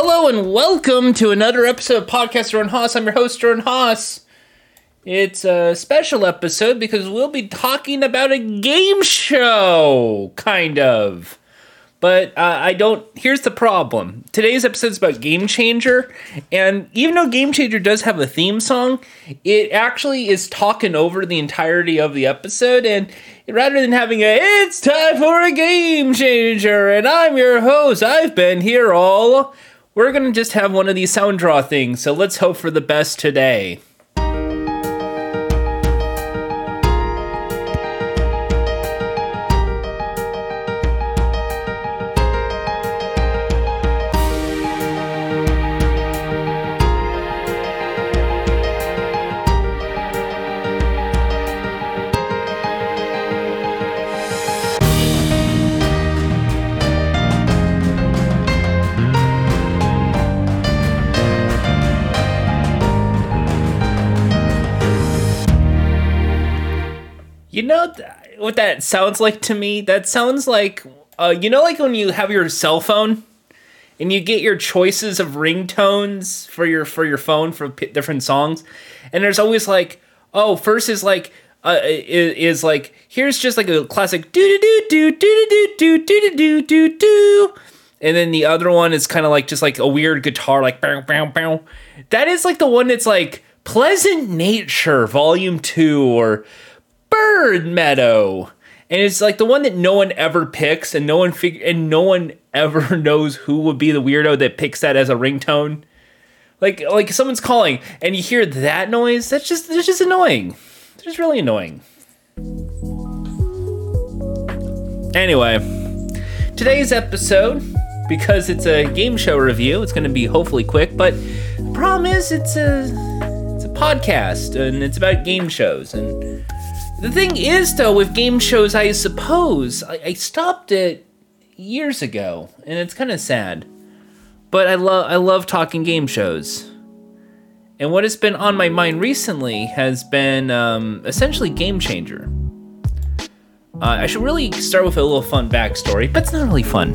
Hello and welcome to another episode of Podcast Jordan Haas. I'm your host, Jordan Haas. It's a special episode because we'll be talking about a game show, kind of. But uh, I don't. Here's the problem. Today's episode is about Game Changer, and even though Game Changer does have a theme song, it actually is talking over the entirety of the episode. And rather than having a "It's time for a Game Changer," and I'm your host, I've been here all. We're gonna just have one of these sound draw things. So let's hope for the best today. You know th- what that sounds like to me? That sounds like, uh, you know, like when you have your cell phone and you get your choices of ringtones for your for your phone for p- different songs, and there's always like, oh, first is like. Uh, is, is like here's just like a classic do do do do do do do do do do do and then the other one is kind of like just like a weird guitar like bow, bow, bow. that is like the one that's like pleasant nature volume 2 or bird meadow. And it's like the one that no one ever picks and no one fig- and no one ever knows who would be the weirdo that picks that as a ringtone. Like like someone's calling and you hear that noise that's just that's just annoying. It's just really annoying. Anyway today's episode because it's a game show review it's going to be hopefully quick but the problem is it's a it's a podcast and it's about game shows and the thing is, though, with game shows, I suppose I, I stopped it years ago, and it's kind of sad. But I love I love talking game shows, and what has been on my mind recently has been um, essentially Game Changer. Uh, I should really start with a little fun backstory, but it's not really fun.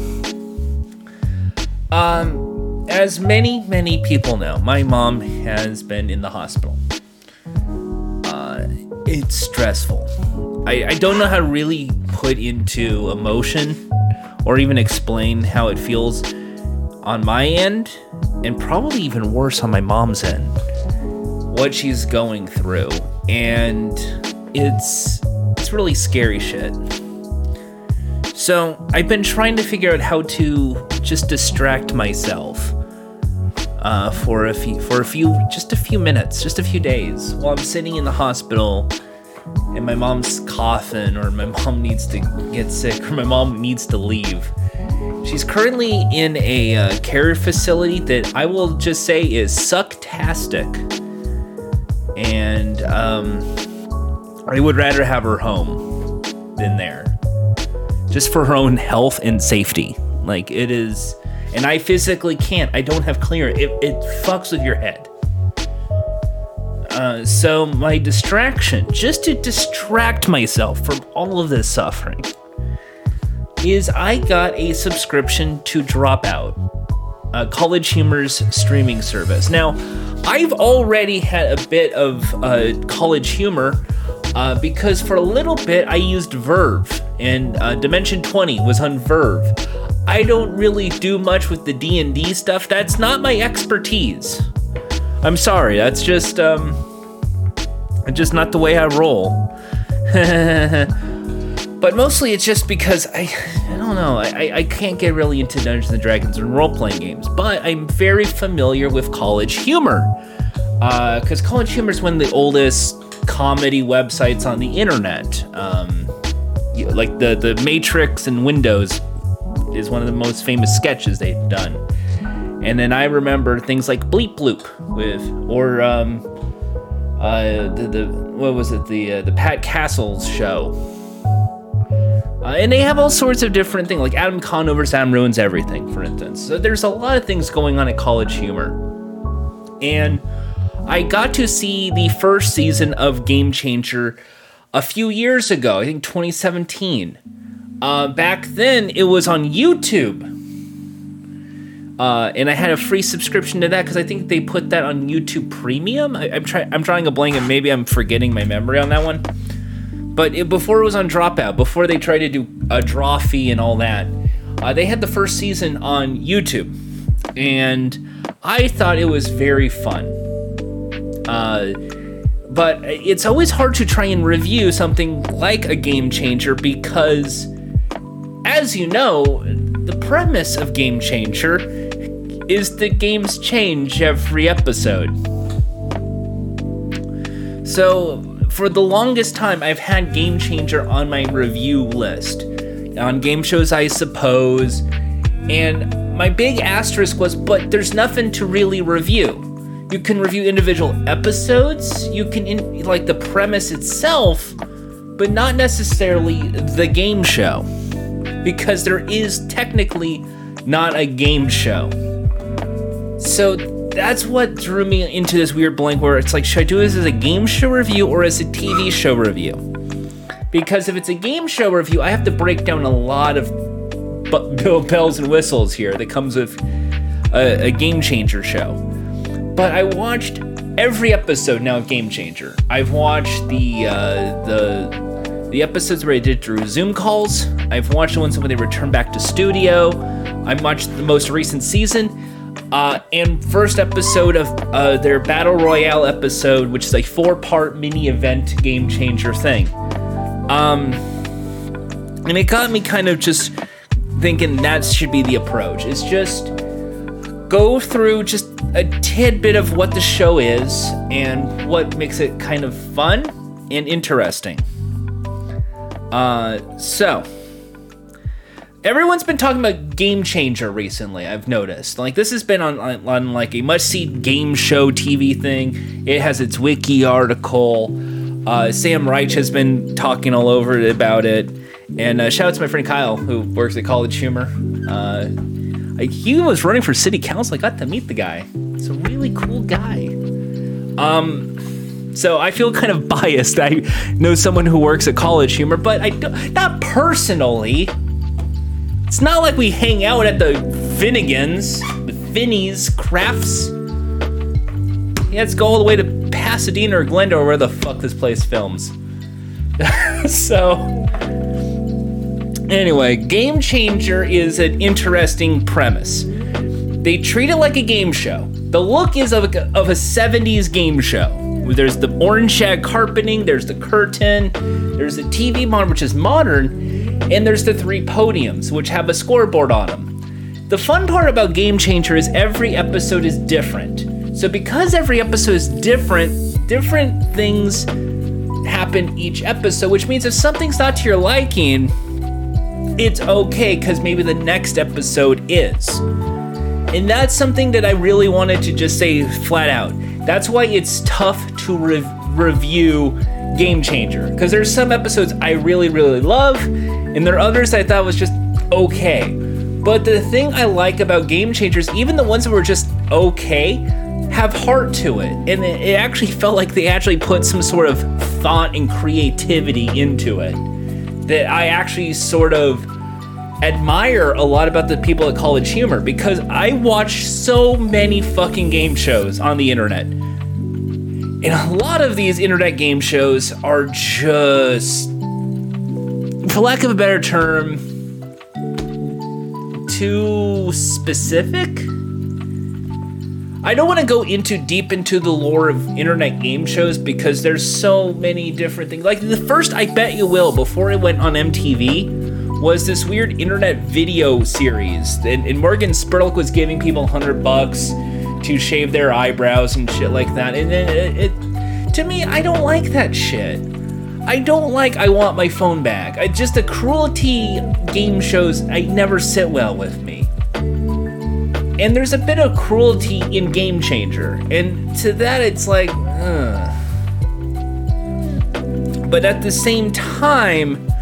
Um, as many many people know, my mom has been in the hospital it's stressful. I, I don't know how to really put into emotion or even explain how it feels on my end, and probably even worse on my mom's end, what she's going through. And it's it's really scary shit. So I've been trying to figure out how to just distract myself uh, for a few for a few just a few minutes, just a few days while I'm sitting in the hospital and my mom's coughing or my mom needs to get sick or my mom needs to leave. She's currently in a uh, care facility that I will just say is sucktastic. And um, I would rather have her home than there. Just for her own health and safety. Like it is and I physically can't. I don't have clear. It, it fucks with your head. Uh, so my distraction, just to distract myself from all of this suffering, is I got a subscription to Dropout, uh, College Humor's streaming service. Now, I've already had a bit of uh, College Humor uh, because for a little bit I used VRV, and uh, Dimension 20 was on VRV. I don't really do much with the D&D stuff. That's not my expertise. I'm sorry. That's just um just not the way I roll. but mostly it's just because I I don't know. I, I can't get really into Dungeons and Dragons and role playing games, but I'm very familiar with College Humor. Because uh, College Humor is one of the oldest comedy websites on the internet. Um, like the the Matrix and Windows is one of the most famous sketches they've done. And then I remember things like Bleep Bloop with, or um, uh, the, the what was it, the uh, the Pat Castles show. Uh, and they have all sorts of different things, like Adam Conover's Sam ruins everything, for instance. So there's a lot of things going on at College Humor, and I got to see the first season of Game Changer a few years ago. I think 2017. Uh, back then, it was on YouTube. Uh, and I had a free subscription to that because I think they put that on YouTube Premium. I, am trying. I'm drawing a blank, and maybe I'm forgetting my memory on that one. But it, before it was on Dropout, before they tried to do a Drawfee and all that, uh, they had the first season on YouTube, and I thought it was very fun. Uh, but it's always hard to try and review something like a game changer because, as you know, the premise of Game Changer is that games change every episode. So, for the longest time, I've had Game Changer on my review list. On game shows, I suppose. And my big asterisk was, but there's nothing to really review. You can review individual episodes, you can, in, like, the premise itself, but not necessarily the game show. Because there is technically not a game show. So that's what drew me into this weird blank where it's like, should I do this as a game show review or as a TV show review? Because if it's a game show review, I have to break down a lot of b- bells and whistles here that comes with a, a Game Changer show. But I watched every episode now of Game Changer. I've watched the uh, the the episodes where I did through Zoom calls. I've watched the ones where they return back to studio. I watched the most recent season uh, and first episode of uh, their Battle Royale episode, which is a four part mini event game changer thing. Um, and it got me kind of just thinking that should be the approach. It's just go through just a tidbit of what the show is and what makes it kind of fun and interesting. Uh, so everyone's been talking about Game Changer recently. I've noticed. Like this has been on on, on like a must see game show TV thing. It has its wiki article. Uh, Sam Reich has been talking all over it about it. And uh, shout out to my friend Kyle who works at College Humor. Uh, he was running for city council. I got to meet the guy. He's a really cool guy. Um, so I feel kind of biased. I know someone who works at College Humor, but I don't, not personally. It's not like we hang out at the Finnegans, the Finneys, Crafts. Yeah, let's go all the way to Pasadena or Glendale, or where the fuck this place films. so, anyway, Game Changer is an interesting premise. They treat it like a game show. The look is of a, of a 70s game show. There's the orange shag carpeting, there's the curtain, there's the TV monitor, which is modern, and there's the three podiums, which have a scoreboard on them. The fun part about Game Changer is every episode is different. So, because every episode is different, different things happen each episode, which means if something's not to your liking, it's okay because maybe the next episode is. And that's something that I really wanted to just say flat out. That's why it's tough to re- review Game Changer because there's some episodes I really, really love, and there are others I thought was just okay. But the thing I like about Game Changers, even the ones that were just okay, have heart to it. And it, it actually felt like they actually put some sort of thought and creativity into it. That I actually sort of admire a lot about the people at College Humor because I watch so many fucking game shows on the internet. And a lot of these internet game shows are just for lack of a better term, too specific. I don't want to go into deep into the lore of internet game shows because there's so many different things. Like the first I Bet You Will before it went on MTV was this weird internet video series. And, and Morgan Spurlock was giving people 100 bucks to shave their eyebrows and shit like that. And it, it, to me, I don't like that shit. I don't like I want my phone back. I just the cruelty game shows I never sit well with me. And there's a bit of cruelty in Game Changer, and to that it's like, ugh. But at the same time,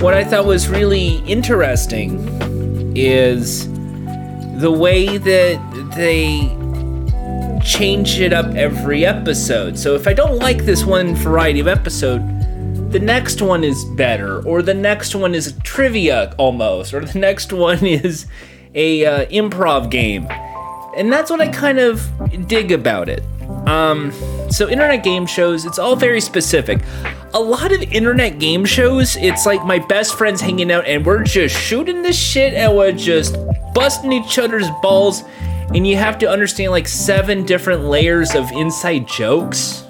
what I thought was really interesting is the way that they change it up every episode. So if I don't like this one variety of episode, the next one is better, or the next one is a trivia almost, or the next one is a uh, improv game. and that's what I kind of dig about it. Um, so internet game shows, it's all very specific. A lot of internet game shows, it's like my best friends hanging out and we're just shooting this shit and we're just busting each other's balls. And you have to understand like seven different layers of inside jokes.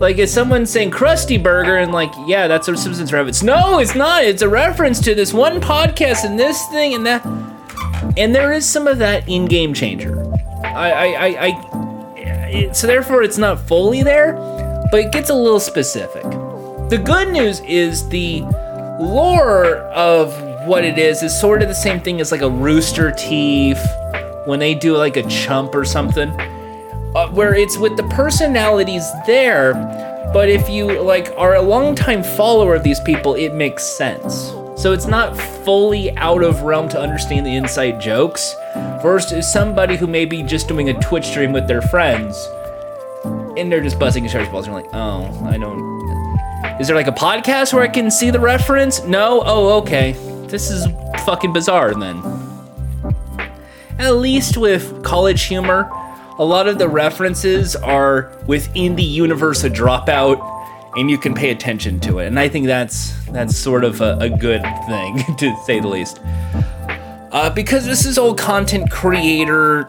Like, is someone saying Krusty Burger and like, yeah, that's a Simpsons reference? No, it's not. It's a reference to this one podcast and this thing and that. And there is some of that in Game Changer. I, I, I, I so therefore it's not fully there, but it gets a little specific. The good news is the lore of what it is is sort of the same thing as like a Rooster Teeth when they do like a chump or something uh, where it's with the personalities there, but if you like are a longtime follower of these people, it makes sense. So it's not fully out of realm to understand the inside jokes versus somebody who may be just doing a Twitch stream with their friends and they're just busting other's balls. And you're like, oh, I don't. Is there like a podcast where I can see the reference? No? Oh, okay. This is fucking bizarre then. At least with college humor, a lot of the references are within the universe of Dropout, and you can pay attention to it. And I think that's that's sort of a, a good thing, to say the least. Uh, because this is all content creator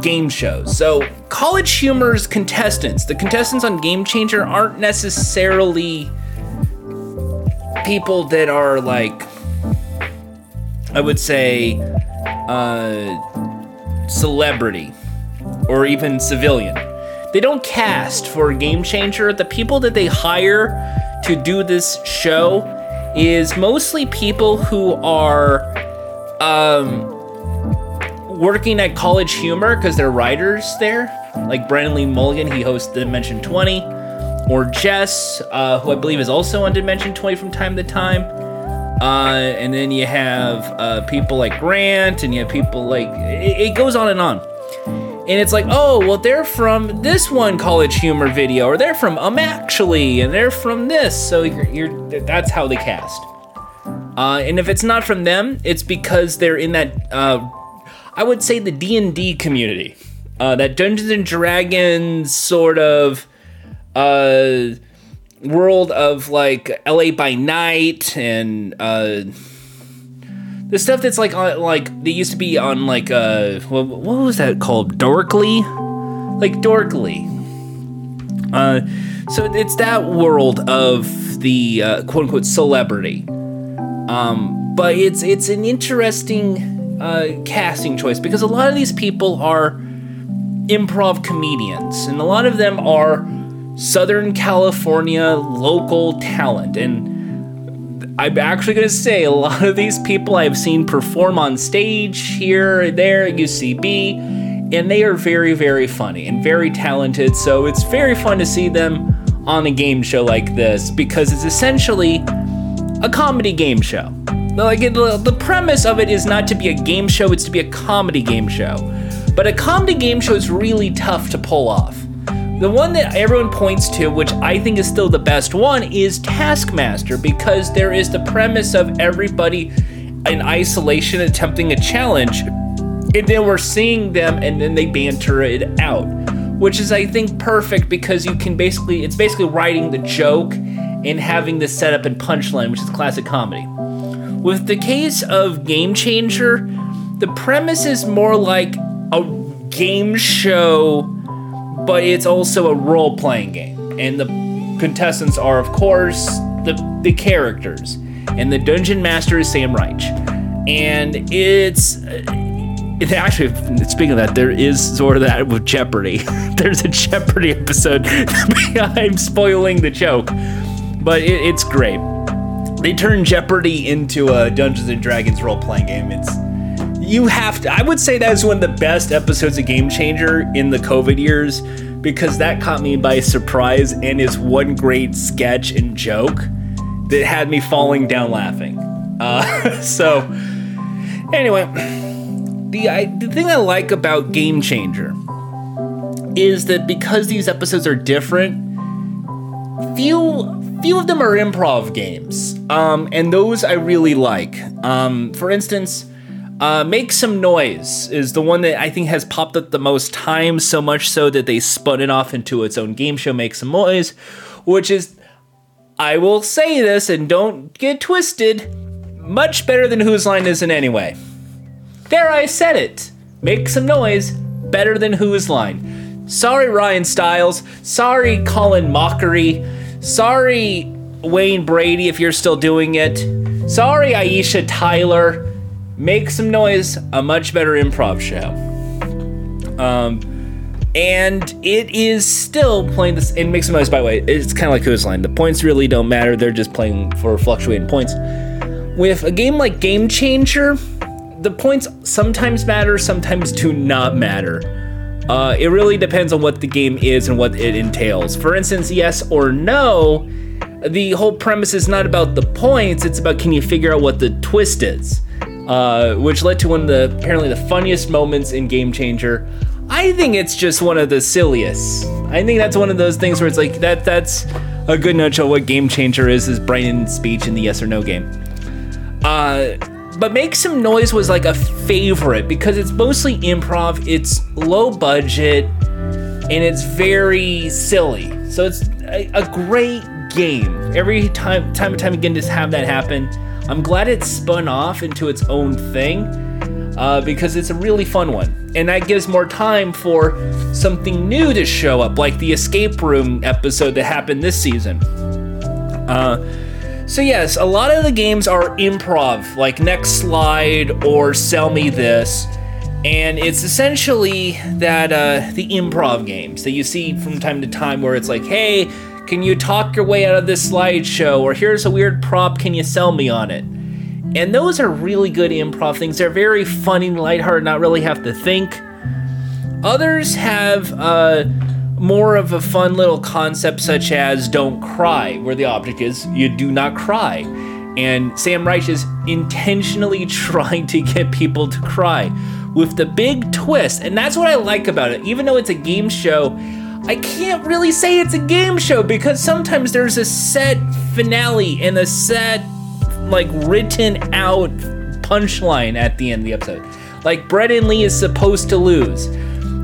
game shows. So college humor's contestants, the contestants on Game Changer aren't necessarily people that are like, I would say, uh, celebrity or even civilian. They don't cast for game changer. The people that they hire to do this show is mostly people who are um, working at College Humor because they're writers there. Like Brennan Lee Mulligan, he hosts Dimension 20. Or Jess, uh, who I believe is also on Dimension 20 from time to time. Uh, and then you have uh, people like Grant, and you have people like. It, it goes on and on and it's like, oh, well, they're from this one college humor video, or they're from um actually, and they're from this. So you're, you're that's how they cast. Uh, and if it's not from them, it's because they're in that, uh, I would say, the D and D community, uh, that Dungeons and Dragons sort of uh, world of like LA by Night and uh, the stuff that's like on like they used to be on like uh what, what was that called? Dorkly? Like dorkly. Uh so it's that world of the uh, quote unquote celebrity. Um but it's it's an interesting uh casting choice because a lot of these people are improv comedians and a lot of them are southern california local talent and I'm actually going to say a lot of these people I've seen perform on stage here, there, at UCB, and they are very, very funny and very talented. So it's very fun to see them on a game show like this because it's essentially a comedy game show. Like the premise of it is not to be a game show; it's to be a comedy game show. But a comedy game show is really tough to pull off. The one that everyone points to, which I think is still the best one, is Taskmaster because there is the premise of everybody in isolation attempting a challenge. And then we're seeing them and then they banter it out, which is, I think, perfect because you can basically, it's basically writing the joke and having the setup and punchline, which is classic comedy. With the case of Game Changer, the premise is more like a game show but it's also a role playing game. And the contestants are, of course, the, the characters. And the dungeon master is Sam Reich. And it's. Uh, it actually, speaking of that, there is sort of that with Jeopardy. There's a Jeopardy episode. I'm spoiling the joke, but it, it's great. They turn Jeopardy into a Dungeons and Dragons role playing game. It's you have to. I would say that is one of the best episodes of Game Changer in the COVID years because that caught me by surprise and is one great sketch and joke that had me falling down laughing. Uh, so, anyway, the I, the thing I like about Game Changer is that because these episodes are different, few few of them are improv games, um, and those I really like. Um, for instance Uh, Make Some Noise is the one that I think has popped up the most times, so much so that they spun it off into its own game show, Make Some Noise, which is, I will say this and don't get twisted, much better than Whose Line Is It Anyway. There, I said it. Make Some Noise, better than Whose Line. Sorry, Ryan Stiles. Sorry, Colin Mochrie. Sorry, Wayne Brady, if you're still doing it. Sorry, Aisha Tyler. Make Some Noise, a much better improv show. Um, and it is still playing this. And Make Some Noise, by the way, it's kind of like Who's Line. The points really don't matter, they're just playing for fluctuating points. With a game like Game Changer, the points sometimes matter, sometimes do not matter. Uh, it really depends on what the game is and what it entails. For instance, yes or no, the whole premise is not about the points, it's about can you figure out what the twist is. Uh, which led to one of the apparently the funniest moments in Game Changer. I think it's just one of the silliest. I think that's one of those things where it's like that that's a good nutshell what Game Changer is is Brennan's speech in the yes or no game. Uh, but Make Some Noise was like a favorite because it's mostly improv, it's low budget, and it's very silly. So it's a, a great game. Every time, time and time again, just have that happen. I'm glad it spun off into its own thing uh, because it's a really fun one. And that gives more time for something new to show up, like the escape room episode that happened this season. Uh, so, yes, a lot of the games are improv, like Next Slide or Sell Me This. And it's essentially that uh, the improv games that you see from time to time where it's like, hey, can you talk your way out of this slideshow? Or here's a weird prop, can you sell me on it? And those are really good improv things. They're very funny lighthearted, not really have to think. Others have uh, more of a fun little concept, such as Don't Cry, where the object is you do not cry. And Sam Reich is intentionally trying to get people to cry with the big twist. And that's what I like about it. Even though it's a game show, I can't really say it's a game show because sometimes there's a set finale and a set, like, written out punchline at the end of the episode. Like, Brennan Lee is supposed to lose.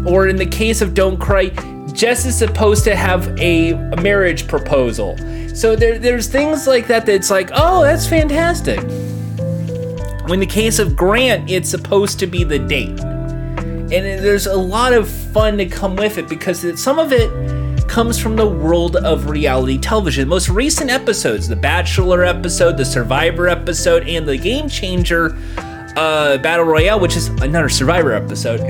Or in the case of Don't Cry, Jess is supposed to have a, marriage proposal. So there, there's things like that that's like, oh, that's fantastic. In the case of Grant, it's supposed to be the date and there's a lot of fun to come with it because some of it comes from the world of reality television. most recent episodes, the Bachelor episode, the Survivor episode, and the Game Changer uh, Battle Royale, which is another Survivor episode,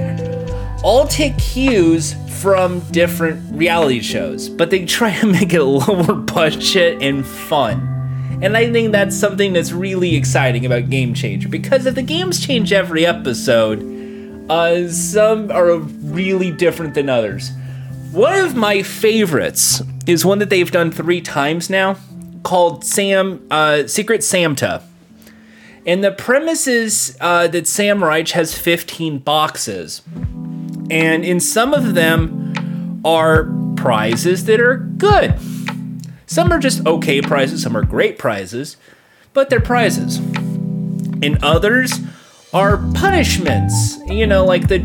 all take cues from different reality shows, but they try to make it lower budget and fun. And I think that's something that's really exciting about Game Changer because if the games change every episode, uh, some are really different than others. One of my favorites is one that they've done three times now, called Sam uh, Secret Samta. And the premise is uh, that Sam Reich has 15 boxes, and in some of them are prizes that are good. Some are just okay prizes, some are great prizes, but they're prizes. In others are punishments. You know, like the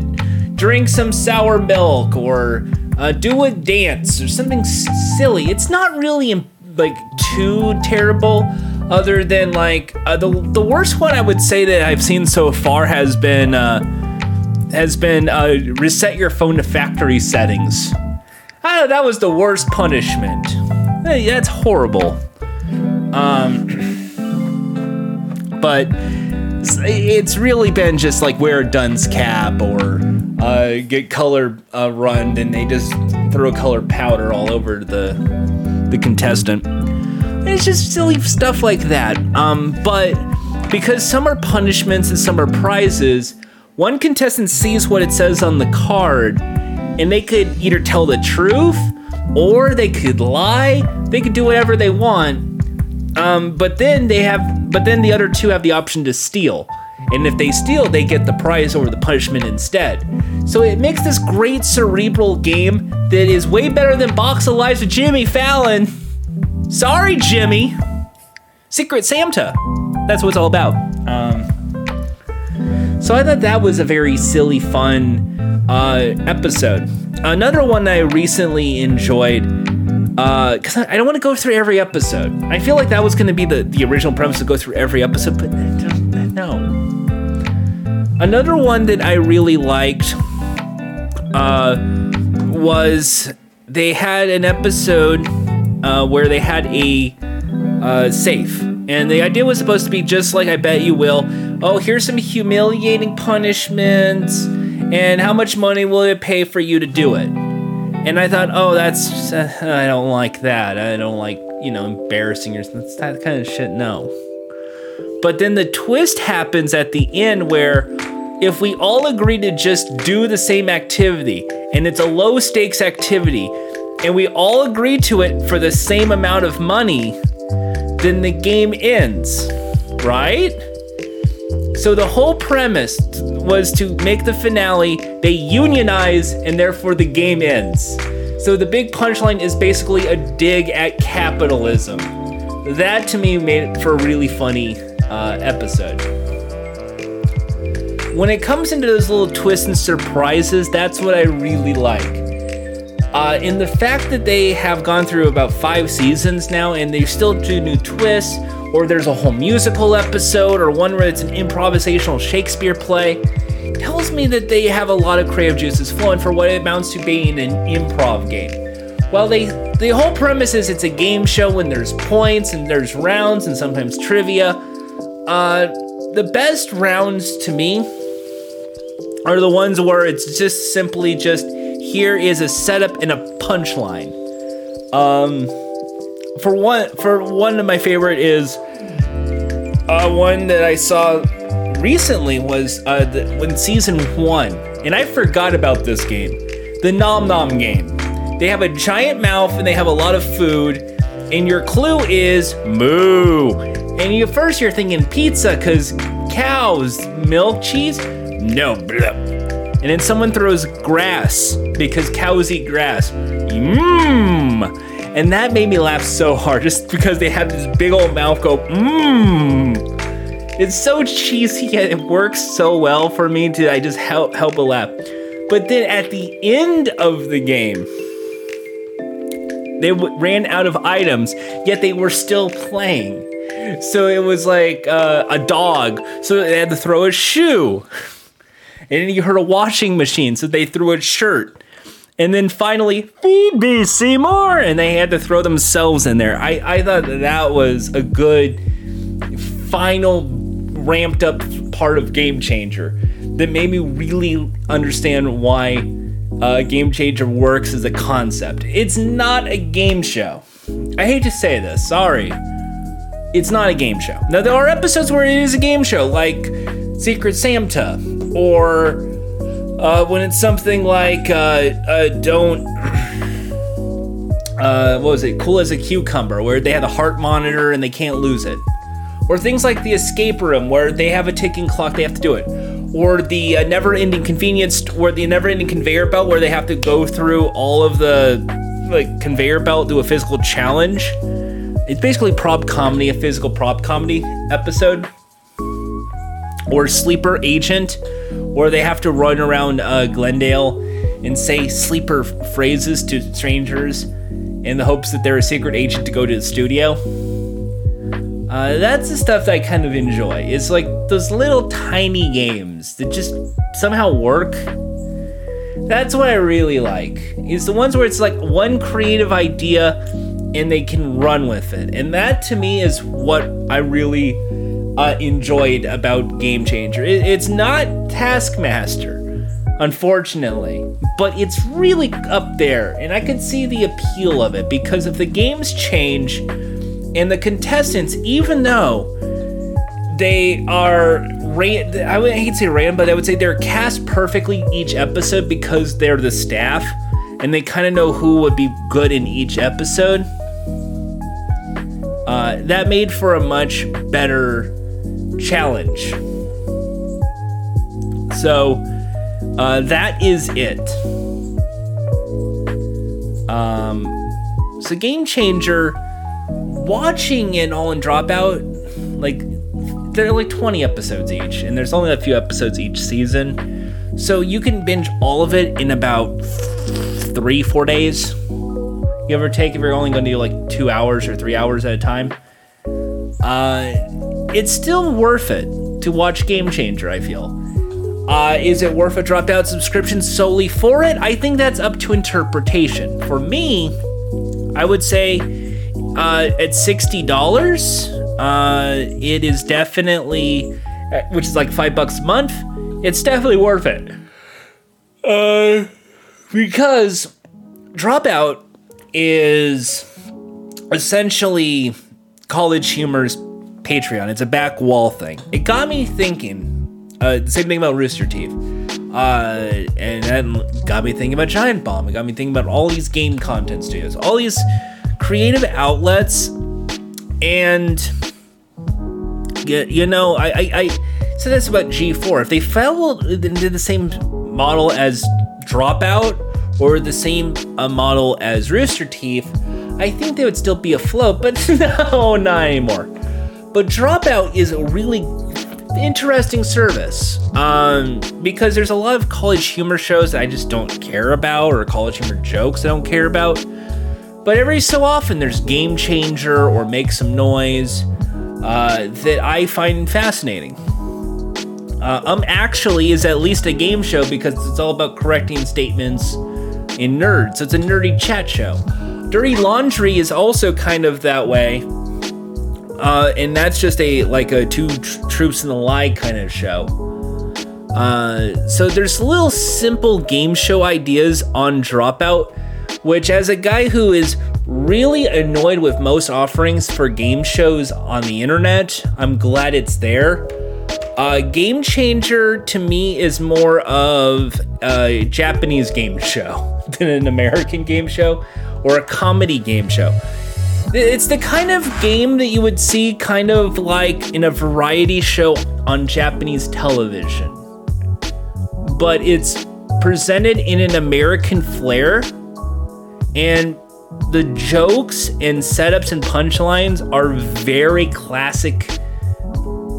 drink some sour milk or uh, do a dance or something s- silly. It's not really like too terrible. Other than like uh, the the worst one I would say that I've seen so far has been uh, has been uh, reset your phone to factory settings. Ah, that was the worst punishment. Hey, that's horrible. Um, but it's really been just like wear a dunce cap or uh, get color uh, run and they just throw color powder all over the the contestant. It's just silly stuff like that. Um, but because some are punishments and some are prizes, one contestant sees what it says on the card and they could either tell the truth or they could lie. They could do whatever they want um, but then they have, but then the other two have the option to steal. And if they steal, they get the prize over the punishment instead. So it makes this great cerebral game that is way better than Box of Lies with Jimmy Fallon. Sorry, Jimmy. Secret Santa. That's what it's all about. Um, So I thought that was a very silly, fun uh, episode. Another one that I recently enjoyed, because I, I don't want to go through every episode. I feel like that was going to be the, the original premise to go through every episode, but no. Another one that I really liked uh, was they had an episode uh, where they had a uh, safe. And the idea was supposed to be just like I Bet You Will. Oh, here's some humiliating punishments, and how much money will it pay for you to do it? And I thought, oh, that's, uh, I don't like that. I don't like, you know, embarrassing yourself. That kind of shit, no. But then the twist happens at the end where if we all agree to just do the same activity and it's a low stakes activity and we all agree to it for the same amount of money, then the game ends, right? So the whole premise was to make the finale, they unionize, and therefore the game ends. So the big punchline is basically a dig at capitalism. That to me made it for a really funny uh, episode. When it comes into those little twists and surprises, that's what I really like. Uh, in the fact that they have gone through about five seasons now and they still do new twists, or there's a whole musical episode, or one where it's an improvisational Shakespeare play, tells me that they have a lot of creative juices flowing for what it amounts to being an improv game. Well, they, the whole premise is it's a game show and there's points and there's rounds and sometimes trivia. Uh, the best rounds to me are the ones where it's just simply just here is a setup and a punchline. Um, for one, for one of my favorite is uh, one that I saw recently was uh, the, when season one, and I forgot about this game, the Nom Nom game. They have a giant mouth and they have a lot of food, and your clue is moo. And you first you're thinking pizza because cows, milk, cheese. No, blah. And then someone throws grass because cows eat grass. Mmm. And that made me laugh so hard just because they have this big old mouth go, mmm. It's so cheesy yet it works so well for me to I just help help a laugh. But then at the end of the game, they w- ran out of items, yet they were still playing. So it was like uh, a dog, so they had to throw a shoe. And then you heard a washing machine, so they threw a shirt. And then finally, feed me, Seymour! And they had to throw themselves in there. I, I thought that, that was a good final ramped up part of Game Changer that made me really understand why uh, Game Changer works as a concept. It's not a game show. I hate to say this, sorry. It's not a game show. Now, there are episodes where it is a game show, like Secret Santa, or uh, when it's something like uh, uh, don't. Uh, what was it? Cool as a cucumber, where they have a heart monitor and they can't lose it. Or things like the escape room, where they have a ticking clock, they have to do it. Or the uh, never-ending convenience, or the never-ending conveyor belt, where they have to go through all of the like conveyor belt, do a physical challenge. It's basically prop comedy, a physical prop comedy episode. Or sleeper agent, where they have to run around uh, Glendale and say sleeper phrases to strangers in the hopes that they're a secret agent to go to the studio. Uh, that's the stuff that I kind of enjoy. It's like those little tiny games that just somehow work. That's what I really like. Is the ones where it's like one creative idea and they can run with it. And that to me is what I really uh, enjoyed about Game Changer. It, it's not Taskmaster, unfortunately, but it's really up there, and I can see the appeal of it because if the games change and the contestants, even though they are ran, I would hate to say random, but I would say they're cast perfectly each episode because they're the staff and they kind of know who would be good in each episode. Uh, that made for a much better challenge. So uh, that is it. Um, so Game Changer, watching it all in Dropout, like they're like 20 episodes each, and there's only a few episodes each season. So you can binge all of it in about three, four days. Give or take if you're only going to do like two hours or three hours at a time. Uh, it's still worth it to watch Game Changer, I feel. Uh, is it worth a dropout subscription solely for it? I think that's up to interpretation. For me, I would say uh, at $60, uh, it is definitely, which is like five bucks a month, it's definitely worth it. Uh, because Dropout is essentially College Humor's Patreon. It's a back wall thing. It got me thinking. Uh, the same thing about Rooster Teeth. Uh, and that got me thinking about Giant Bomb. It got me thinking about all these game content studios, all these creative outlets, and you know, I, I, I said this about G4. If they fell into the same model as Dropout or the same uh, model as Rooster Teeth, I think they would still be afloat. But no, not anymore. But Dropout is a really interesting service um, because there's a lot of college humor shows that I just don't care about, or college humor jokes I don't care about. But every so often, there's Game Changer or Make Some Noise uh, that I find fascinating. Uh, um, actually is at least a game show because it's all about correcting statements in nerds. So it's a nerdy chat show. Dirty Laundry is also kind of that way. Uh, and that's just a like a two tr- troops in the lie kind of show. Uh, so there's little simple game show ideas on Dropout, which as a guy who is really annoyed with most offerings for game shows on the internet, I'm glad it's there. Uh, game Changer to me is more of a Japanese game show than an American game show or a comedy game show. It's the kind of game that you would see kind of like in a variety show on Japanese television. But it's presented in an American flair, and the jokes and setups and punchlines are very classic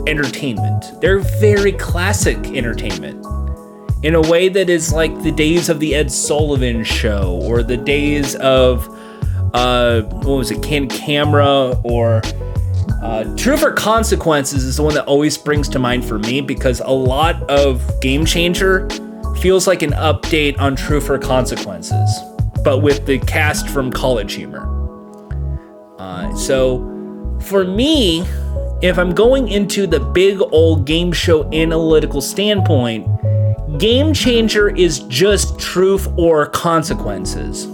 entertainment. They're very classic entertainment in a way that is like the days of the Ed Sullivan show or the days of uh, what was it, Candid Camera or uh, Truth or Consequences is the one that always springs to mind for me because a lot of Game Changer feels like an update on Truth or Consequences, but with the cast from College Humor. Uh, so for me, if I'm going into the big old game show analytical standpoint, Game Changer is just truth or consequences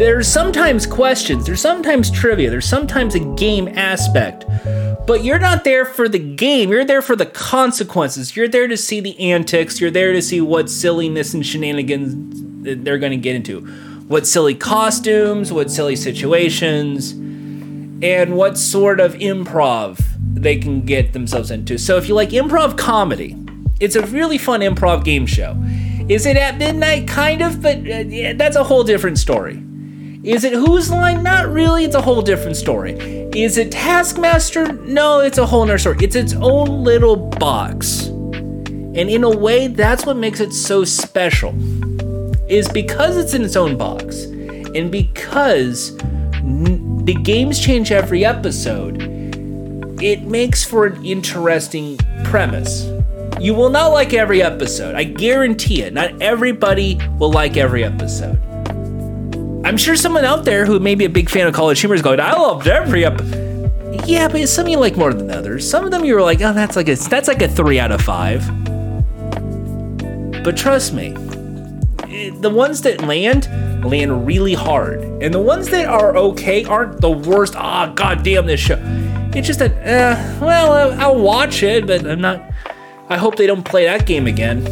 there's sometimes questions, there's sometimes trivia, there's sometimes a game aspect. But you're not there for the game, you're there for the consequences. You're there to see the antics, you're there to see what silliness and shenanigans they're going to get into. What silly costumes, what silly situations, and what sort of improv they can get themselves into. So if you like improv comedy, it's a really fun improv game show. Is it at midnight? Kind of, but uh, yeah, that's a whole different story. Is it Whose Line? Not really, it's a whole different story. Is it Taskmaster? No, it's a whole other story. It's its own little box. And in a way, that's what makes it so special. Is because it's in its own box, and because n- the games change every episode, it makes for an interesting premise. You will not like every episode. I guarantee it. Not everybody will like every episode. I'm sure someone out there who may be a big fan of College Humor is going, I loved every ep. Yeah, but some you like more than others. Some of them you were like, oh, that's like a that's like a three out of five. But trust me, the ones that land land really hard, and the ones that are okay aren't the worst. Ah, oh, goddamn this show. It's just that, uh, well, I'll watch it, but I'm not. I hope they don't play that game again.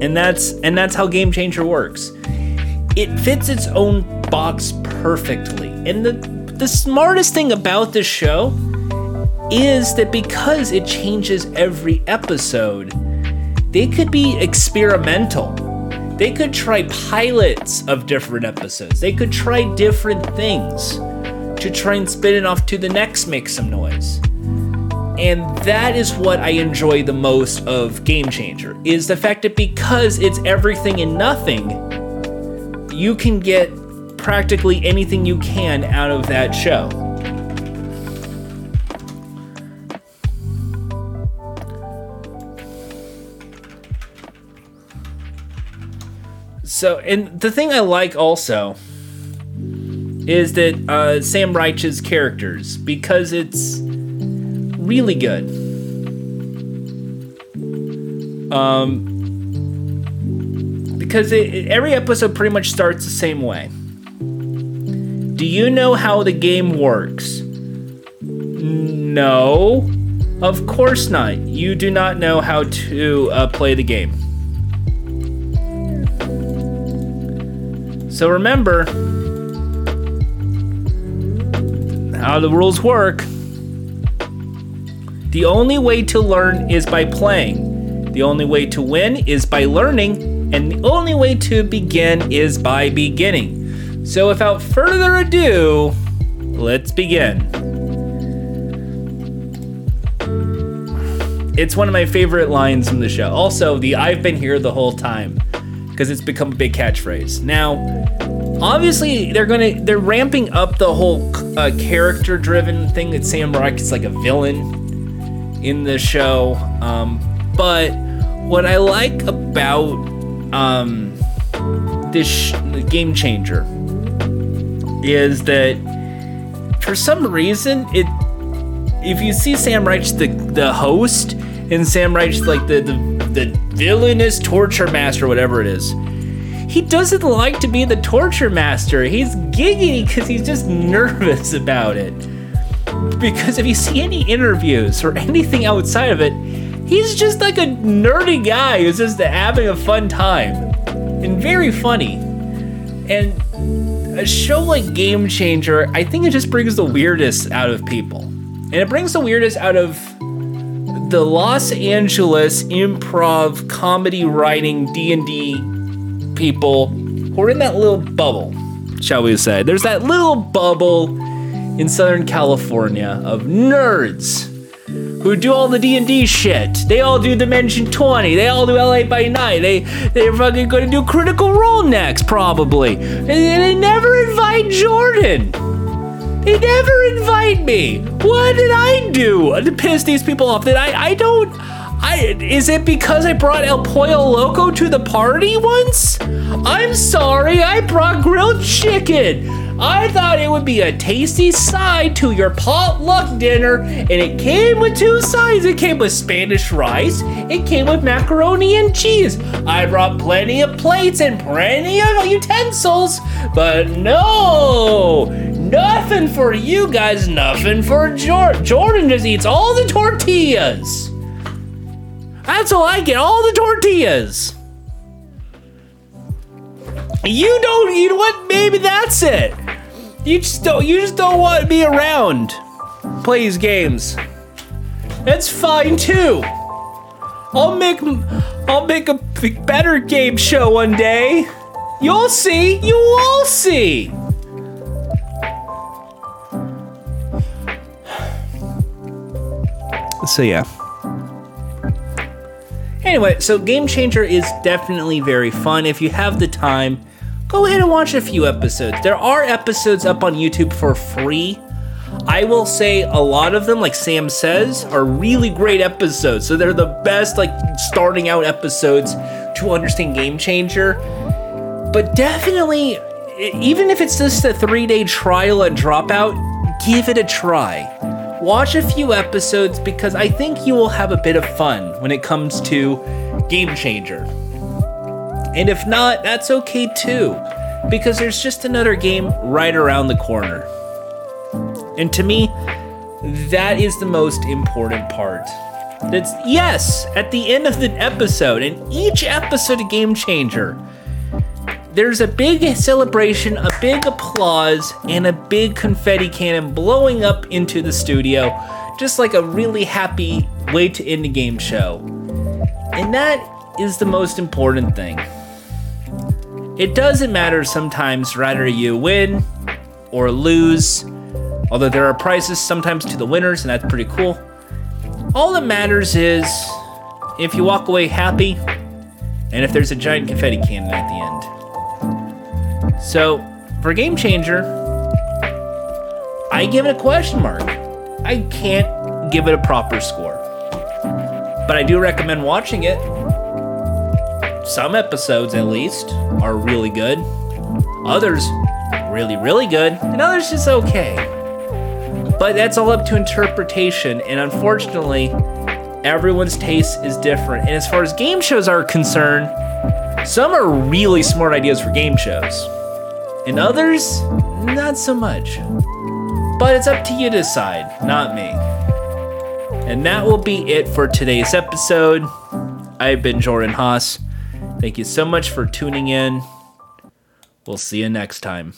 And that's and that's how Game Changer works it fits its own box perfectly. And the the smartest thing about this show is that because it changes every episode, they could be experimental. They could try pilots of different episodes. They could try different things to try and spin it off to the next make some noise. And that is what I enjoy the most of Game Changer is the fact that because it's everything and nothing, you can get practically anything you can out of that show. So, and the thing I like also is that uh, Sam Reich's characters because it's really good. Um, because it, every episode pretty much starts the same way. Do you know how the game works? No, of course not. You do not know how to uh, play the game. So remember how the rules work. The only way to learn is by playing. The only way to win is by learning. And the only way to begin is by beginning. So without further ado, let's begin. It's one of my favorite lines from the show. Also, the I've been here the whole time because it's become a big catchphrase. Now, obviously they're gonna they're ramping up the whole uh, character driven thing that Sam Reich is like a villain in the show. Um, but what I like about um, this sh- game changer is that for some reason it if you see Sam Reich the the host and Sam Reich like the the the villainous torture master, whatever it is. He doesn't like to be the torture master. He's giggity because he's just nervous about it. Because if you see any interviews or anything outside of it, he's just like a nerdy guy who's just having a fun time and very funny. And a show like Game Changer, I think it just brings the weirdest out of people. And it brings the weirdest out of the Los Angeles improv comedy writing D&D people who are in that little bubble, shall we say. There's that little bubble in Southern California of nerds who do all the D&D shit. They all do Dimension 20. They all do LA by Night. They they're fucking going to do Critical Role next probably. And they never invite Jordan. They never invite me. What did I do to piss these people off? That I I don't. I is it because I brought El Pollo Loco to the party once? I'm sorry. I brought grilled chicken. I thought it would be a tasty side to your potluck dinner, and it came with two sides. It came with Spanish rice, it came with macaroni and cheese. I brought plenty of plates and plenty of utensils, but no, nothing for you guys, nothing for Jordan. Jordan just eats all the tortillas. That's all I get, all the tortillas. You don't. You know what? Maybe that's it. You just don't. You just don't want be around. Play these games. That's fine too. I'll make. I'll make a better game show one day. You'll see. You will see. So yeah. Anyway, so Game Changer is definitely very fun. If you have the time, go ahead and watch a few episodes. There are episodes up on YouTube for free. I will say a lot of them, like Sam says, are really great episodes. So they're the best, like, starting out episodes to understand Game Changer. But definitely, even if it's just a three day trial and Dropout, give it a try. Watch a few episodes because I think you will have a bit of fun when it comes to Game Changer. And if not, that's okay too, because there's just another game right around the corner. And to me, that is the most important part. That's yes, at the end of the episode, in each episode of Game Changer, there's a big celebration, a big applause, and a big confetti cannon blowing up into the studio, just like a really happy way to end a game show. And that is the most important thing. It doesn't matter sometimes whether you win or lose, Although there are prizes sometimes to the winners, and that's pretty cool. All that matters is if you walk away happy and if there's a giant confetti cannon at the end. So, for Game Changer, I give it a question mark. I can't give it a proper score. But I do recommend watching it. Some episodes, at least, are really good. Others, really, really good. And others, just okay. But that's all up to interpretation. And unfortunately, everyone's taste is different. And as far as game shows are concerned, some are really smart ideas for game shows, and others, not so much. But it's up to you to decide, not me. And that will be it for today's episode. I've been Jordan Haas. Thank you so much for tuning in. We'll see you next time.